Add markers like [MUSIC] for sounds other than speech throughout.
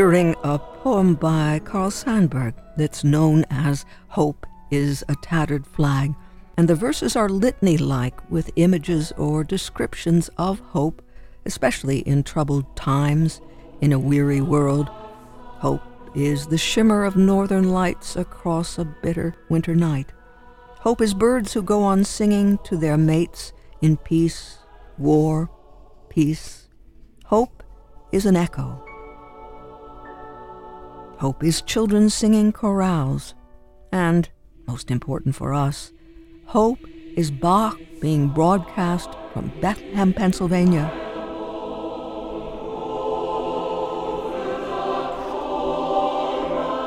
hearing a poem by Carl Sandburg that's known as Hope is a Tattered Flag, and the verses are litany like with images or descriptions of hope, especially in troubled times, in a weary world. Hope is the shimmer of northern lights across a bitter winter night. Hope is birds who go on singing to their mates in peace, war, peace. Hope is an echo. Hope is children singing chorales. And, most important for us, hope is Bach being broadcast from Bethlehem, Pennsylvania.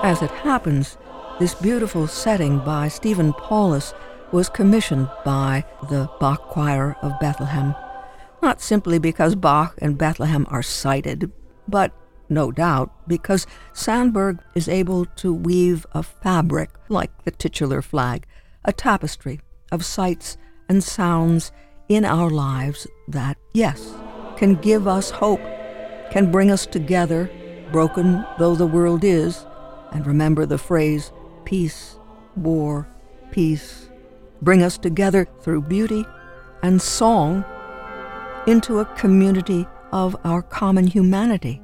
As it happens, this beautiful setting by Stephen Paulus was commissioned by the Bach Choir of Bethlehem, not simply because Bach and Bethlehem are cited, but no doubt because Sandburg is able to weave a fabric like the titular flag, a tapestry of sights and sounds in our lives that, yes, can give us hope, can bring us together, broken though the world is, and remember the phrase peace, war, peace. Bring us together through beauty and song into a community of our common humanity.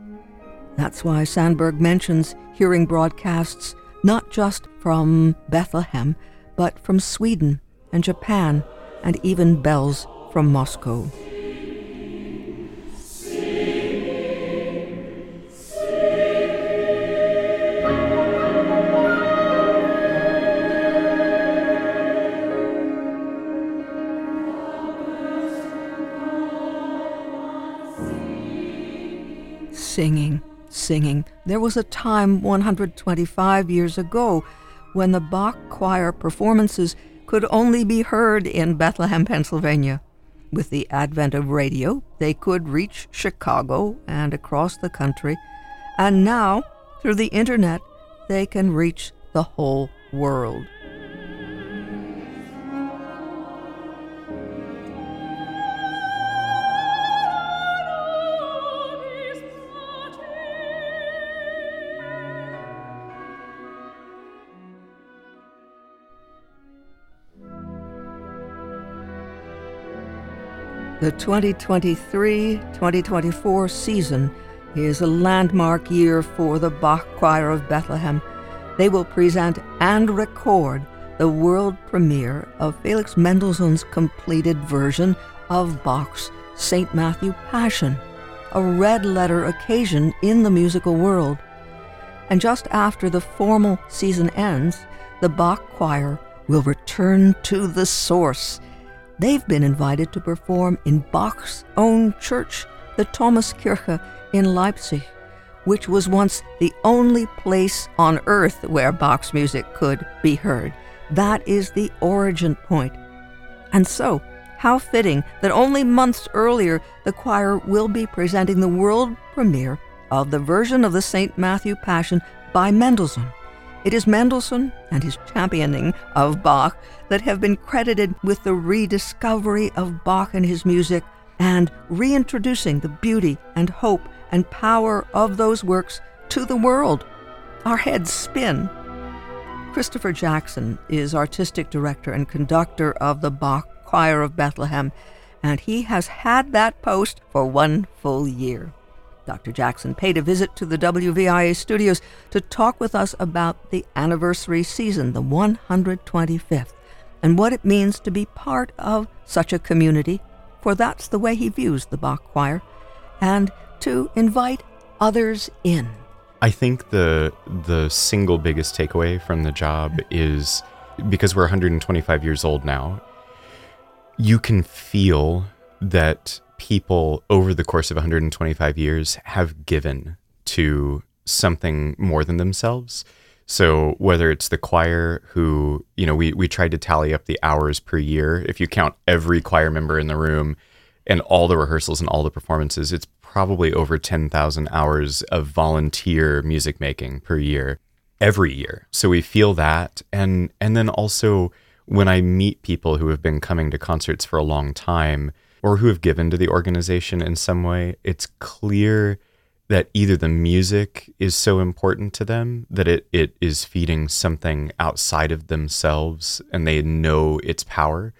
That's why Sandburg mentions hearing broadcasts not just from Bethlehem, but from Sweden and Japan and even bells from Moscow. singing, singing. There was a time 125 years ago when the Bach choir performances could only be heard in Bethlehem, Pennsylvania. With the advent of radio, they could reach Chicago and across the country, and now, through the internet, they can reach the whole world. The 2023 2024 season is a landmark year for the Bach Choir of Bethlehem. They will present and record the world premiere of Felix Mendelssohn's completed version of Bach's St. Matthew Passion, a red letter occasion in the musical world. And just after the formal season ends, the Bach Choir will return to the source They've been invited to perform in Bach's own church, the Thomaskirche in Leipzig, which was once the only place on earth where Bach's music could be heard. That is the origin point. And so, how fitting that only months earlier the choir will be presenting the world premiere of the version of the St. Matthew Passion by Mendelssohn. It is Mendelssohn and his championing of Bach that have been credited with the rediscovery of Bach and his music and reintroducing the beauty and hope and power of those works to the world. Our heads spin. Christopher Jackson is artistic director and conductor of the Bach Choir of Bethlehem, and he has had that post for one full year. Dr. Jackson paid a visit to the WVIA studios to talk with us about the anniversary season, the 125th, and what it means to be part of such a community, for that's the way he views the Bach Choir, and to invite others in. I think the the single biggest takeaway from the job is because we're 125 years old now, you can feel that people over the course of 125 years have given to something more than themselves. So whether it's the choir who, you know, we we tried to tally up the hours per year. If you count every choir member in the room and all the rehearsals and all the performances, it's probably over 10,000 hours of volunteer music making per year every year. So we feel that and and then also when I meet people who have been coming to concerts for a long time, or who have given to the organization in some way, it's clear that either the music is so important to them that it, it is feeding something outside of themselves and they know its power,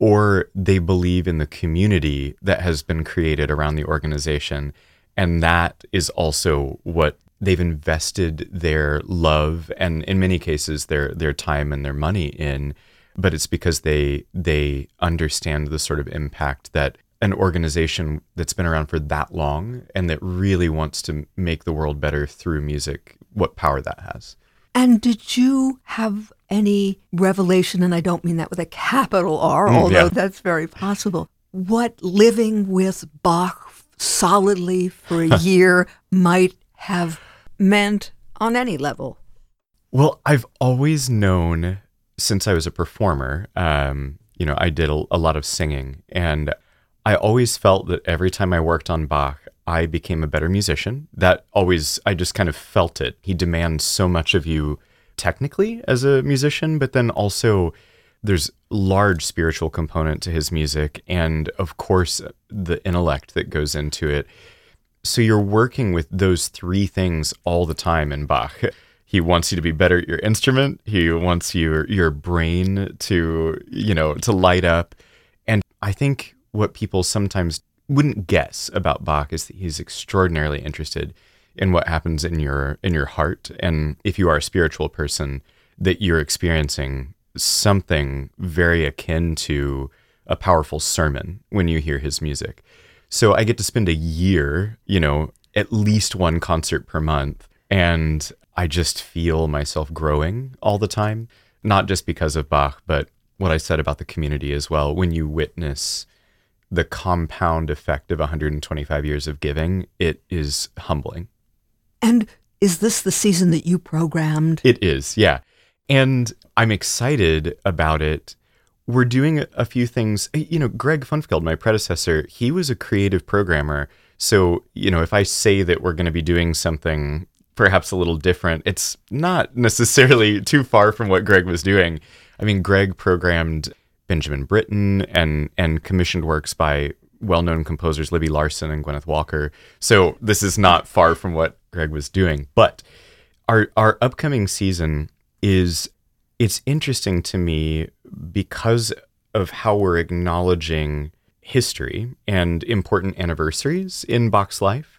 or they believe in the community that has been created around the organization. And that is also what they've invested their love and in many cases their their time and their money in but it's because they they understand the sort of impact that an organization that's been around for that long and that really wants to make the world better through music, what power that has. And did you have any revelation, and I don't mean that with a capital R, Mm, although yeah. that's very possible, what living with Bach solidly for a [LAUGHS] year might have meant on any level? Well, I've always known since I was a performer, um, you know, I did a, a lot of singing, and I always felt that every time I worked on Bach, I became a better musician. That always, I just kind of felt it. He demands so much of you technically as a musician, but then also there's large spiritual component to his music and of course the intellect that goes into it. So you're working with those three things all the time in Bach. [LAUGHS] He wants you to be better at your instrument. He wants your your brain to, you know, to light up. And I think what people sometimes wouldn't guess about Bach is that he's extraordinarily interested in what happens in your in your heart and if you are a spiritual person that you're experiencing something very akin to a powerful sermon when you hear his music. So I get to spend a year, you know, at least one concert per month and I just feel myself growing all the time, not just because of Bach, but what I said about the community as well. When you witness the compound effect of 125 years of giving, it is humbling. And is this the season that you programmed? It is, yeah. And I'm excited about it. We're doing a, few things. You know, Greg Funfgeld, my predecessor, he was a creative programmer. So, you know, if I say that we're going to be doing something perhaps a little different, it's not necessarily too far from what Greg was doing. I mean, Greg programmed Benjamin Britten and and commissioned works by well-known composers Libby Larsen and Gwyneth Walker. So this is not far from what Greg was doing. But our our upcoming season is it's interesting to me because of how we're acknowledging history and important anniversaries in Bach's life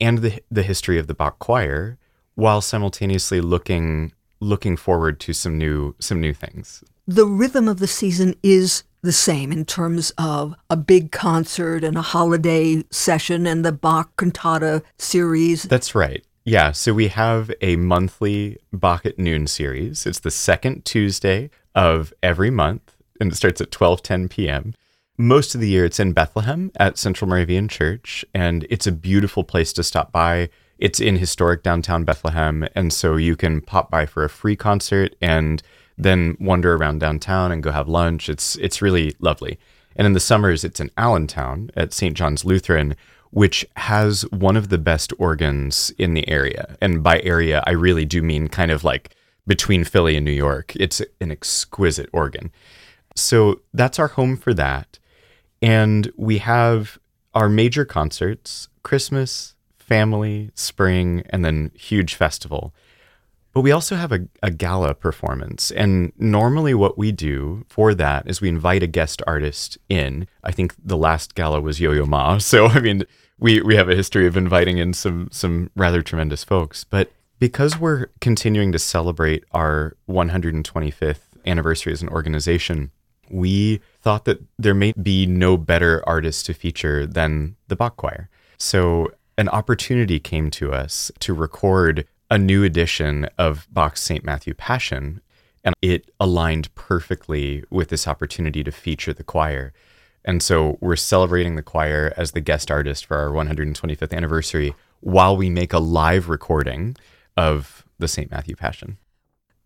and the the history of the Bach choir while simultaneously looking looking forward to some new some new things. The rhythm of the season is the same in terms of a big concert and a holiday session and the Bach cantata series. That's right. Yeah, so we have a monthly Bach at Noon series. It's the second Tuesday of every month, and it starts at 12:10 p.m. Most of the year, it's in Bethlehem at Central Moravian Church, and it's a beautiful place to stop by. It's in historic downtown Bethlehem, and so you can pop by for a free concert and then wander around downtown and go have lunch. It's it's really lovely. And in the summers, it's in Allentown at St. John's Lutheran, which has one of the best organs in the area. And by area, I really do mean kind of like between Philly and New York. It's an exquisite organ. So that's our home for that. And we have our major concerts Christmas, family, spring, and then huge festival. But we also have a, a gala performance. And normally, what we do for that is we invite a guest artist in. I think the last gala was Yo Yo Ma. [LAUGHS] So, I mean, we, we have a history of inviting in some, some rather tremendous folks. But because we're continuing to celebrate our 125th anniversary as an organization, we thought that there may be no better artist to feature than the Bach Choir. So, an opportunity came to us to record a new edition of Bach's St. Matthew Passion, and it aligned perfectly with this opportunity to feature the choir. And so we're celebrating the choir as the guest artist for our 125th anniversary while we make a live recording of the St. Matthew Passion.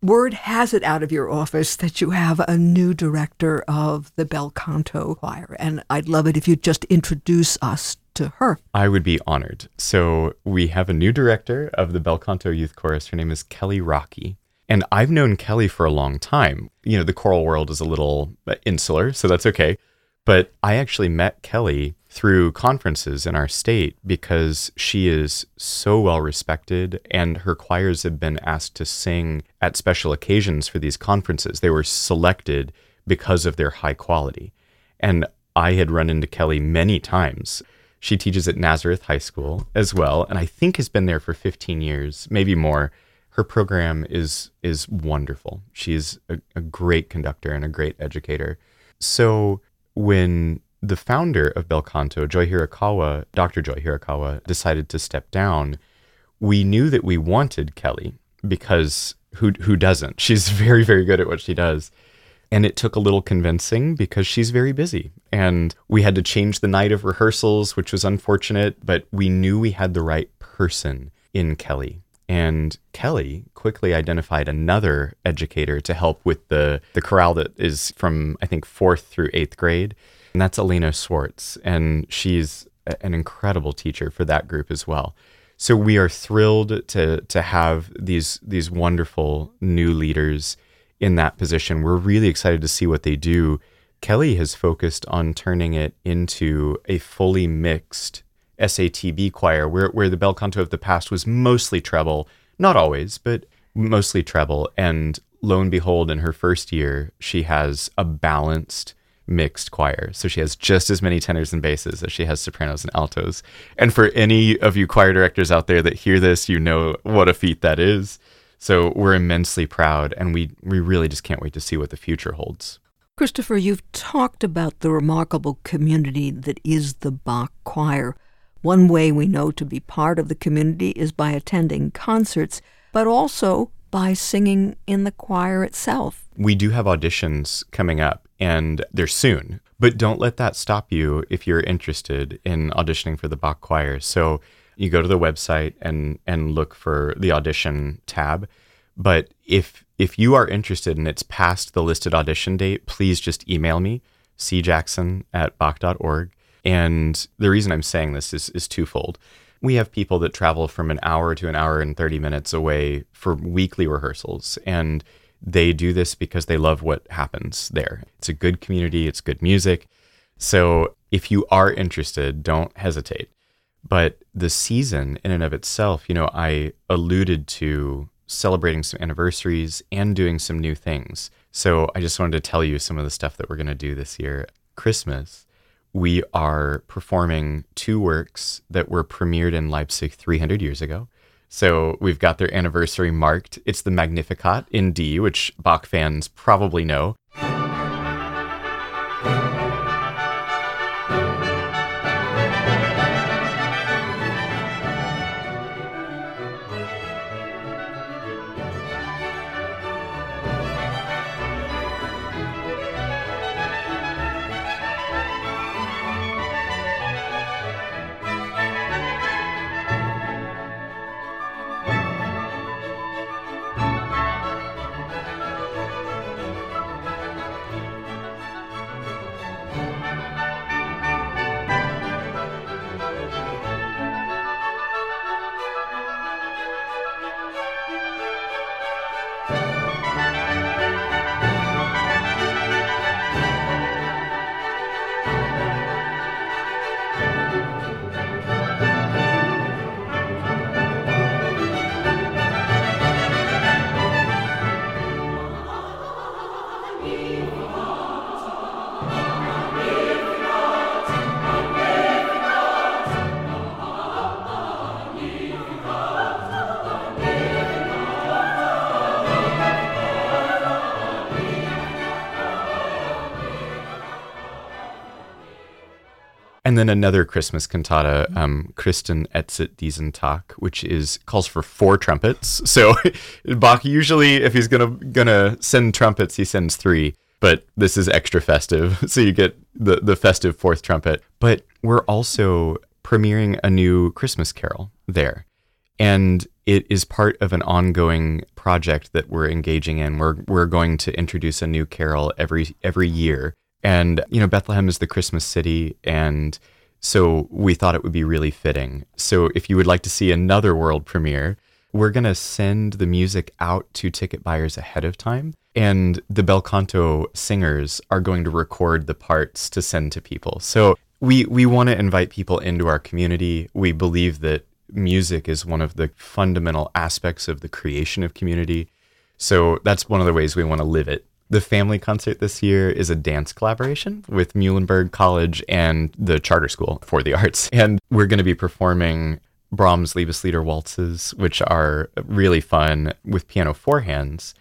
Word has it out of your office that you have a new director of the Bel Canto Choir, and I'd love it if you'd just introduce us to her. I would be honored. So we have a new director of the Bel Canto Youth Chorus. Her name is Kelly Rocky. And I've known Kelly for a long time. You know, the choral world is a little insular, so that's okay. But I actually met Kelly through conferences in our state because she is so well respected and her choirs have been asked to sing at special occasions for these conferences. They were selected because of their high quality. And I had run into Kelly many times. She teaches at Nazareth High School as well, and I think has been there for 15 years, maybe more. Her program is is wonderful. She's a, a great conductor and a great educator. So when the founder of Bel Canto, Joy Hirakawa, Dr. Joy Hirakawa, decided to step down, we knew that we wanted Kelly because who who doesn't? She's [LAUGHS] very very good at what she does. And it took a little convincing because she's very busy. And we had to change the night of rehearsals, which was unfortunate, but we knew we had the right person in Kelly. And Kelly quickly identified another educator to help with the, the chorale that is from, I think, fourth through eighth grade. And that's Elena Swartz. And she's an incredible teacher for that group as well. So we are thrilled to to have these these wonderful new leaders in that position. We're really excited to see what they do. Kelly has focused on turning it into a fully mixed SATB choir, where, where the bel canto of the past was mostly treble, not always, but mostly treble. And lo and behold, in her first year, she has a balanced mixed choir. So she has just as many tenors and basses as she has sopranos and altos. And for any of you choir directors out there that hear this, you know what a feat that is. So we're immensely proud, and we, we really just can't wait to see what the future holds. Christopher, you've talked about the remarkable community that is the Bach Choir. One way we know to be part of the community is by attending concerts, but also by singing in the choir itself. We do have auditions coming up, and they're soon. But don't let that stop you if you're interested in auditioning for the Bach Choir. So you go to the website and and look for the audition tab. But if if you are interested and it's past the listed audition date, please just email me, cjackson at bach.org. And the reason I'm saying this is, is twofold. We have people that travel from an hour to an hour and 30 minutes away for weekly rehearsals. And they do this because they love what happens there. It's a good community, it's good music. So if you are interested, don't hesitate. But the season in and of itself, you know, I alluded to celebrating some anniversaries and doing some new things. So I just wanted to tell you some of the stuff that we're going to do this year. Christmas, we are performing two works that were premiered in Leipzig 300 years ago. So we've got their anniversary marked. It's the Magnificat in D, which Bach fans probably know. Then another Christmas cantata, um, Christen ätzet diesen Tag, which is calls for four trumpets. [LAUGHS] So Bach usually, if he's gonna gonna send trumpets, he sends three. But this is extra festive, [LAUGHS] so you get the the festive fourth trumpet. But we're also premiering a new Christmas carol there, and it is part of an ongoing project that we're engaging in. We're we're going to introduce a new carol every every year and, you know, Bethlehem is the Christmas city. And so we thought it would be really fitting. So if you would like to see another world premiere, we're going to send the music out to ticket buyers ahead of time. And the bel canto singers are going to record the parts to send to people. So we we want to invite people into our community. We believe that music is one of the fundamental aspects of the creation of community. So that's one of the ways we want to live it. The family concert this year is a dance collaboration with Muhlenberg College and the Charter School for the Arts. And we're going to be performing Brahms Liebeslieder waltzes, which are really fun with piano four hands.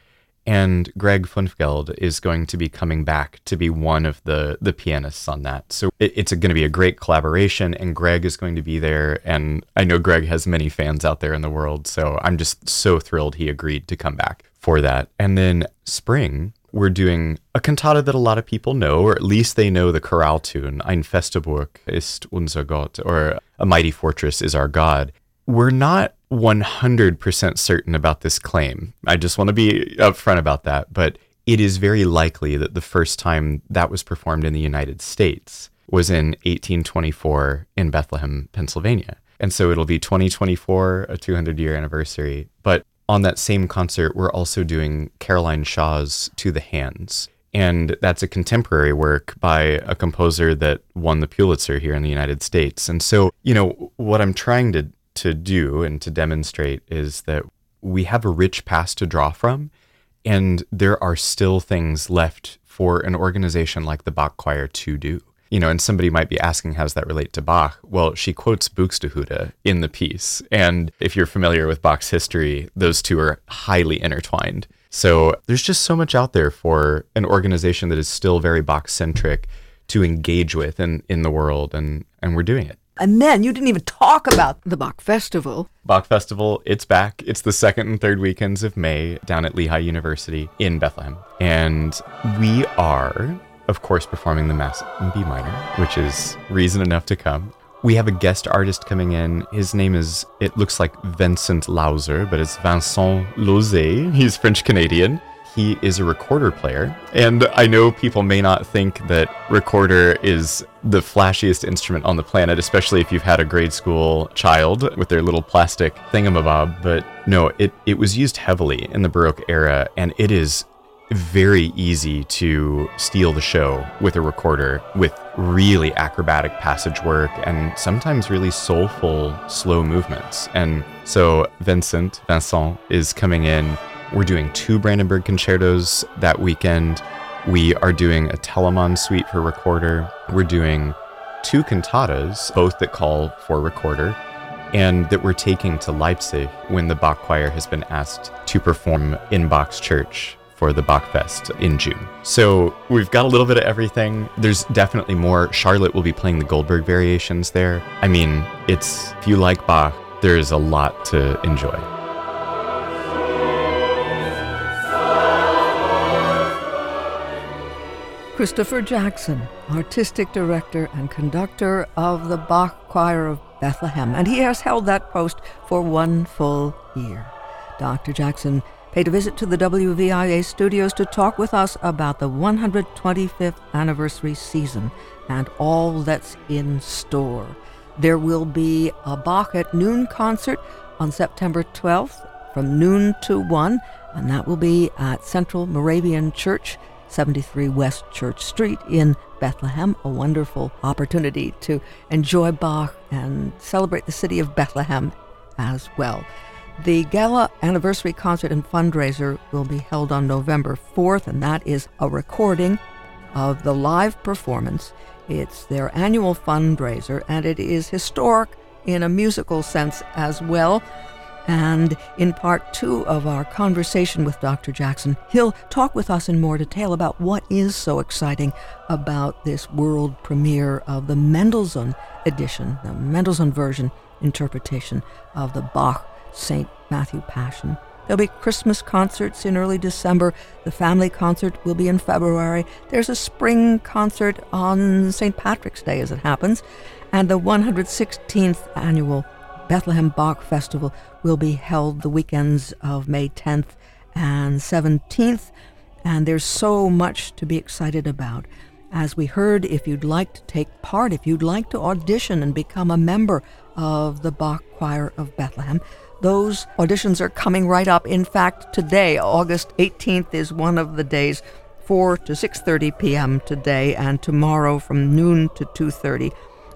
And Greg Funfgeld is going to be coming back to be one of the the pianists on that. So it, it's going to be a great collaboration, and Greg is going to be there. And I know Greg has many fans out there in the world, so I'm just so thrilled he agreed to come back for that. And then spring, we're doing a cantata that a lot of people know, or at least they know the chorale tune, Ein feste Burg ist unser Gott, or A Mighty Fortress is Our God. We're not 100% certain about this claim. I just want to be upfront about that, but it is very likely that the first time that was performed in the United States was in 1824 in Bethlehem, Pennsylvania. And so it'll be 2024, a 200 year anniversary. But on that same concert, we're also doing Caroline Shaw's To the Hands. And that's a contemporary work by a composer that won the Pulitzer here in the United States. And so, you know, what I'm trying to, to do and to demonstrate is that we have a rich past to draw from, and there are still things left for an organization like the Bach Choir to do you know, and somebody might be asking, how does that relate to Bach? Well, she quotes Buxtehude in the piece. And if you're familiar with Bach's history, those two are highly intertwined. So there's just so much out there for an organization that is still very Bach centric to engage with in, in the world, and, and we're doing it. And then you didn't even talk about the Bach Festival. Bach Festival, it's back. It's the second and third weekends of May down at Lehigh University in Bethlehem. And we are of course, performing the Mass in B minor, which is reason enough to come. We have a guest artist coming in. His name is, it looks like Vincent Lauzer, but it's Vincent Lozé. He's French Canadian. He is a recorder player. And I know people may not think that recorder is the flashiest instrument on the planet, especially if you've had a grade school child with their little plastic thingamabob. But no, it, it was used heavily in the Baroque era, and it is very easy to steal the show with a recorder with really acrobatic passage work and sometimes really soulful slow movements. And so Vincent, Vincent is coming in. We're doing two Brandenburg concertos that weekend. We are doing a Telemann suite for recorder. We're doing two cantatas, both that call for recorder, and that we're taking to Leipzig when the Bach Choir has been asked to perform in Bach's church for the Bachfest in June. So we've got a little bit of everything. There's definitely more. Charlotte will be playing the Goldberg variations there. I mean, it's if you like Bach, there's a lot to enjoy. Christopher Jackson, artistic director and conductor of the Bach Choir of Bethlehem, and he has held that post for one full year. Dr. Jackson paid a visit to the WVIA studios to talk with us about the 125th anniversary season and all that's in store. There will be a Bach at Noon concert on September 12th from noon to 1, and that will be at Central Moravian Church, 73 West Church Street in Bethlehem. A wonderful opportunity to enjoy Bach and celebrate the city of Bethlehem as well. The gala anniversary concert and fundraiser will be held on November 4th, and that is a recording of the live performance. It's their annual fundraiser, and it is historic in a musical sense as well. And in part two of our conversation with Dr. Jackson, he'll talk with us in more detail about what is so exciting about this world premiere of the Mendelssohn edition, the Mendelssohn version interpretation of the Bach St. Matthew Passion. There'll be Christmas concerts in early December. The family concert will be in February. There's a spring concert on St. Patrick's Day, as it happens. And the 116th annual Bethlehem Bach Festival will be held the weekends of May 10th and 17th. And there's so much to be excited about. As we heard, if you'd like to take part, if you'd like to audition and become a member of the Bach Choir of Bethlehem, those auditions are coming right up. In fact, today, August 18th, is one of the days, 4 to 6:30 p.m. today, and tomorrow from noon to 2:30.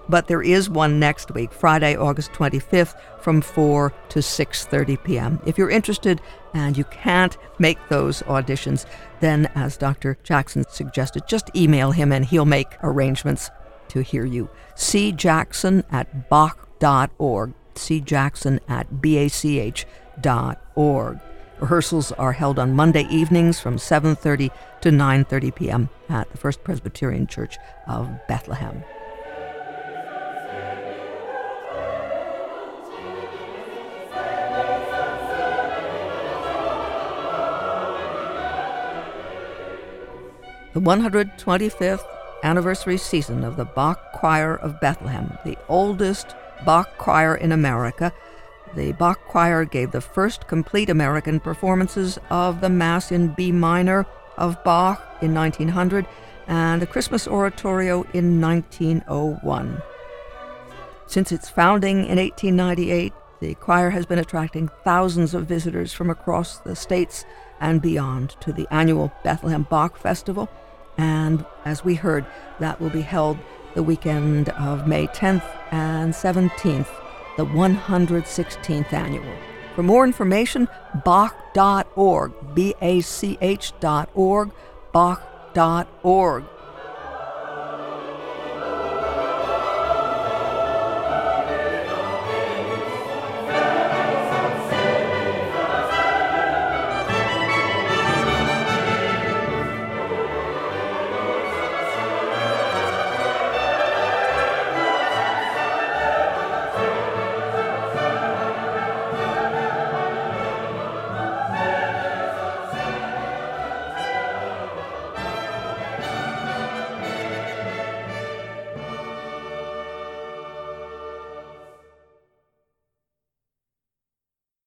but there is one next week, Friday, August 25th from 4 to 6:30 p.m. If you're interested and you can't make those auditions, then as Dr. Jackson suggested, just email him and he'll make arrangements to hear you. C Jackson at Bach.org. Jackson at BACH.org. Rehearsals are held on Monday evenings from 7:30 to 9:30 p.m. at the First Presbyterian Church of Bethlehem. The 125th anniversary season of the Bach Choir of Bethlehem, the oldest Bach choir in America. The Bach Choir gave the first complete American performances of the Mass in B minor of Bach in 1900 and the Christmas Oratorio in 1901. Since its founding in 1898, the choir has been attracting thousands of visitors from across the states and beyond to the annual Bethlehem Bach Festival and as we heard, that will be held the weekend of May 10th and 17th, the 116th annual. For more information, Bach.org, B A C H.org, Bach.org.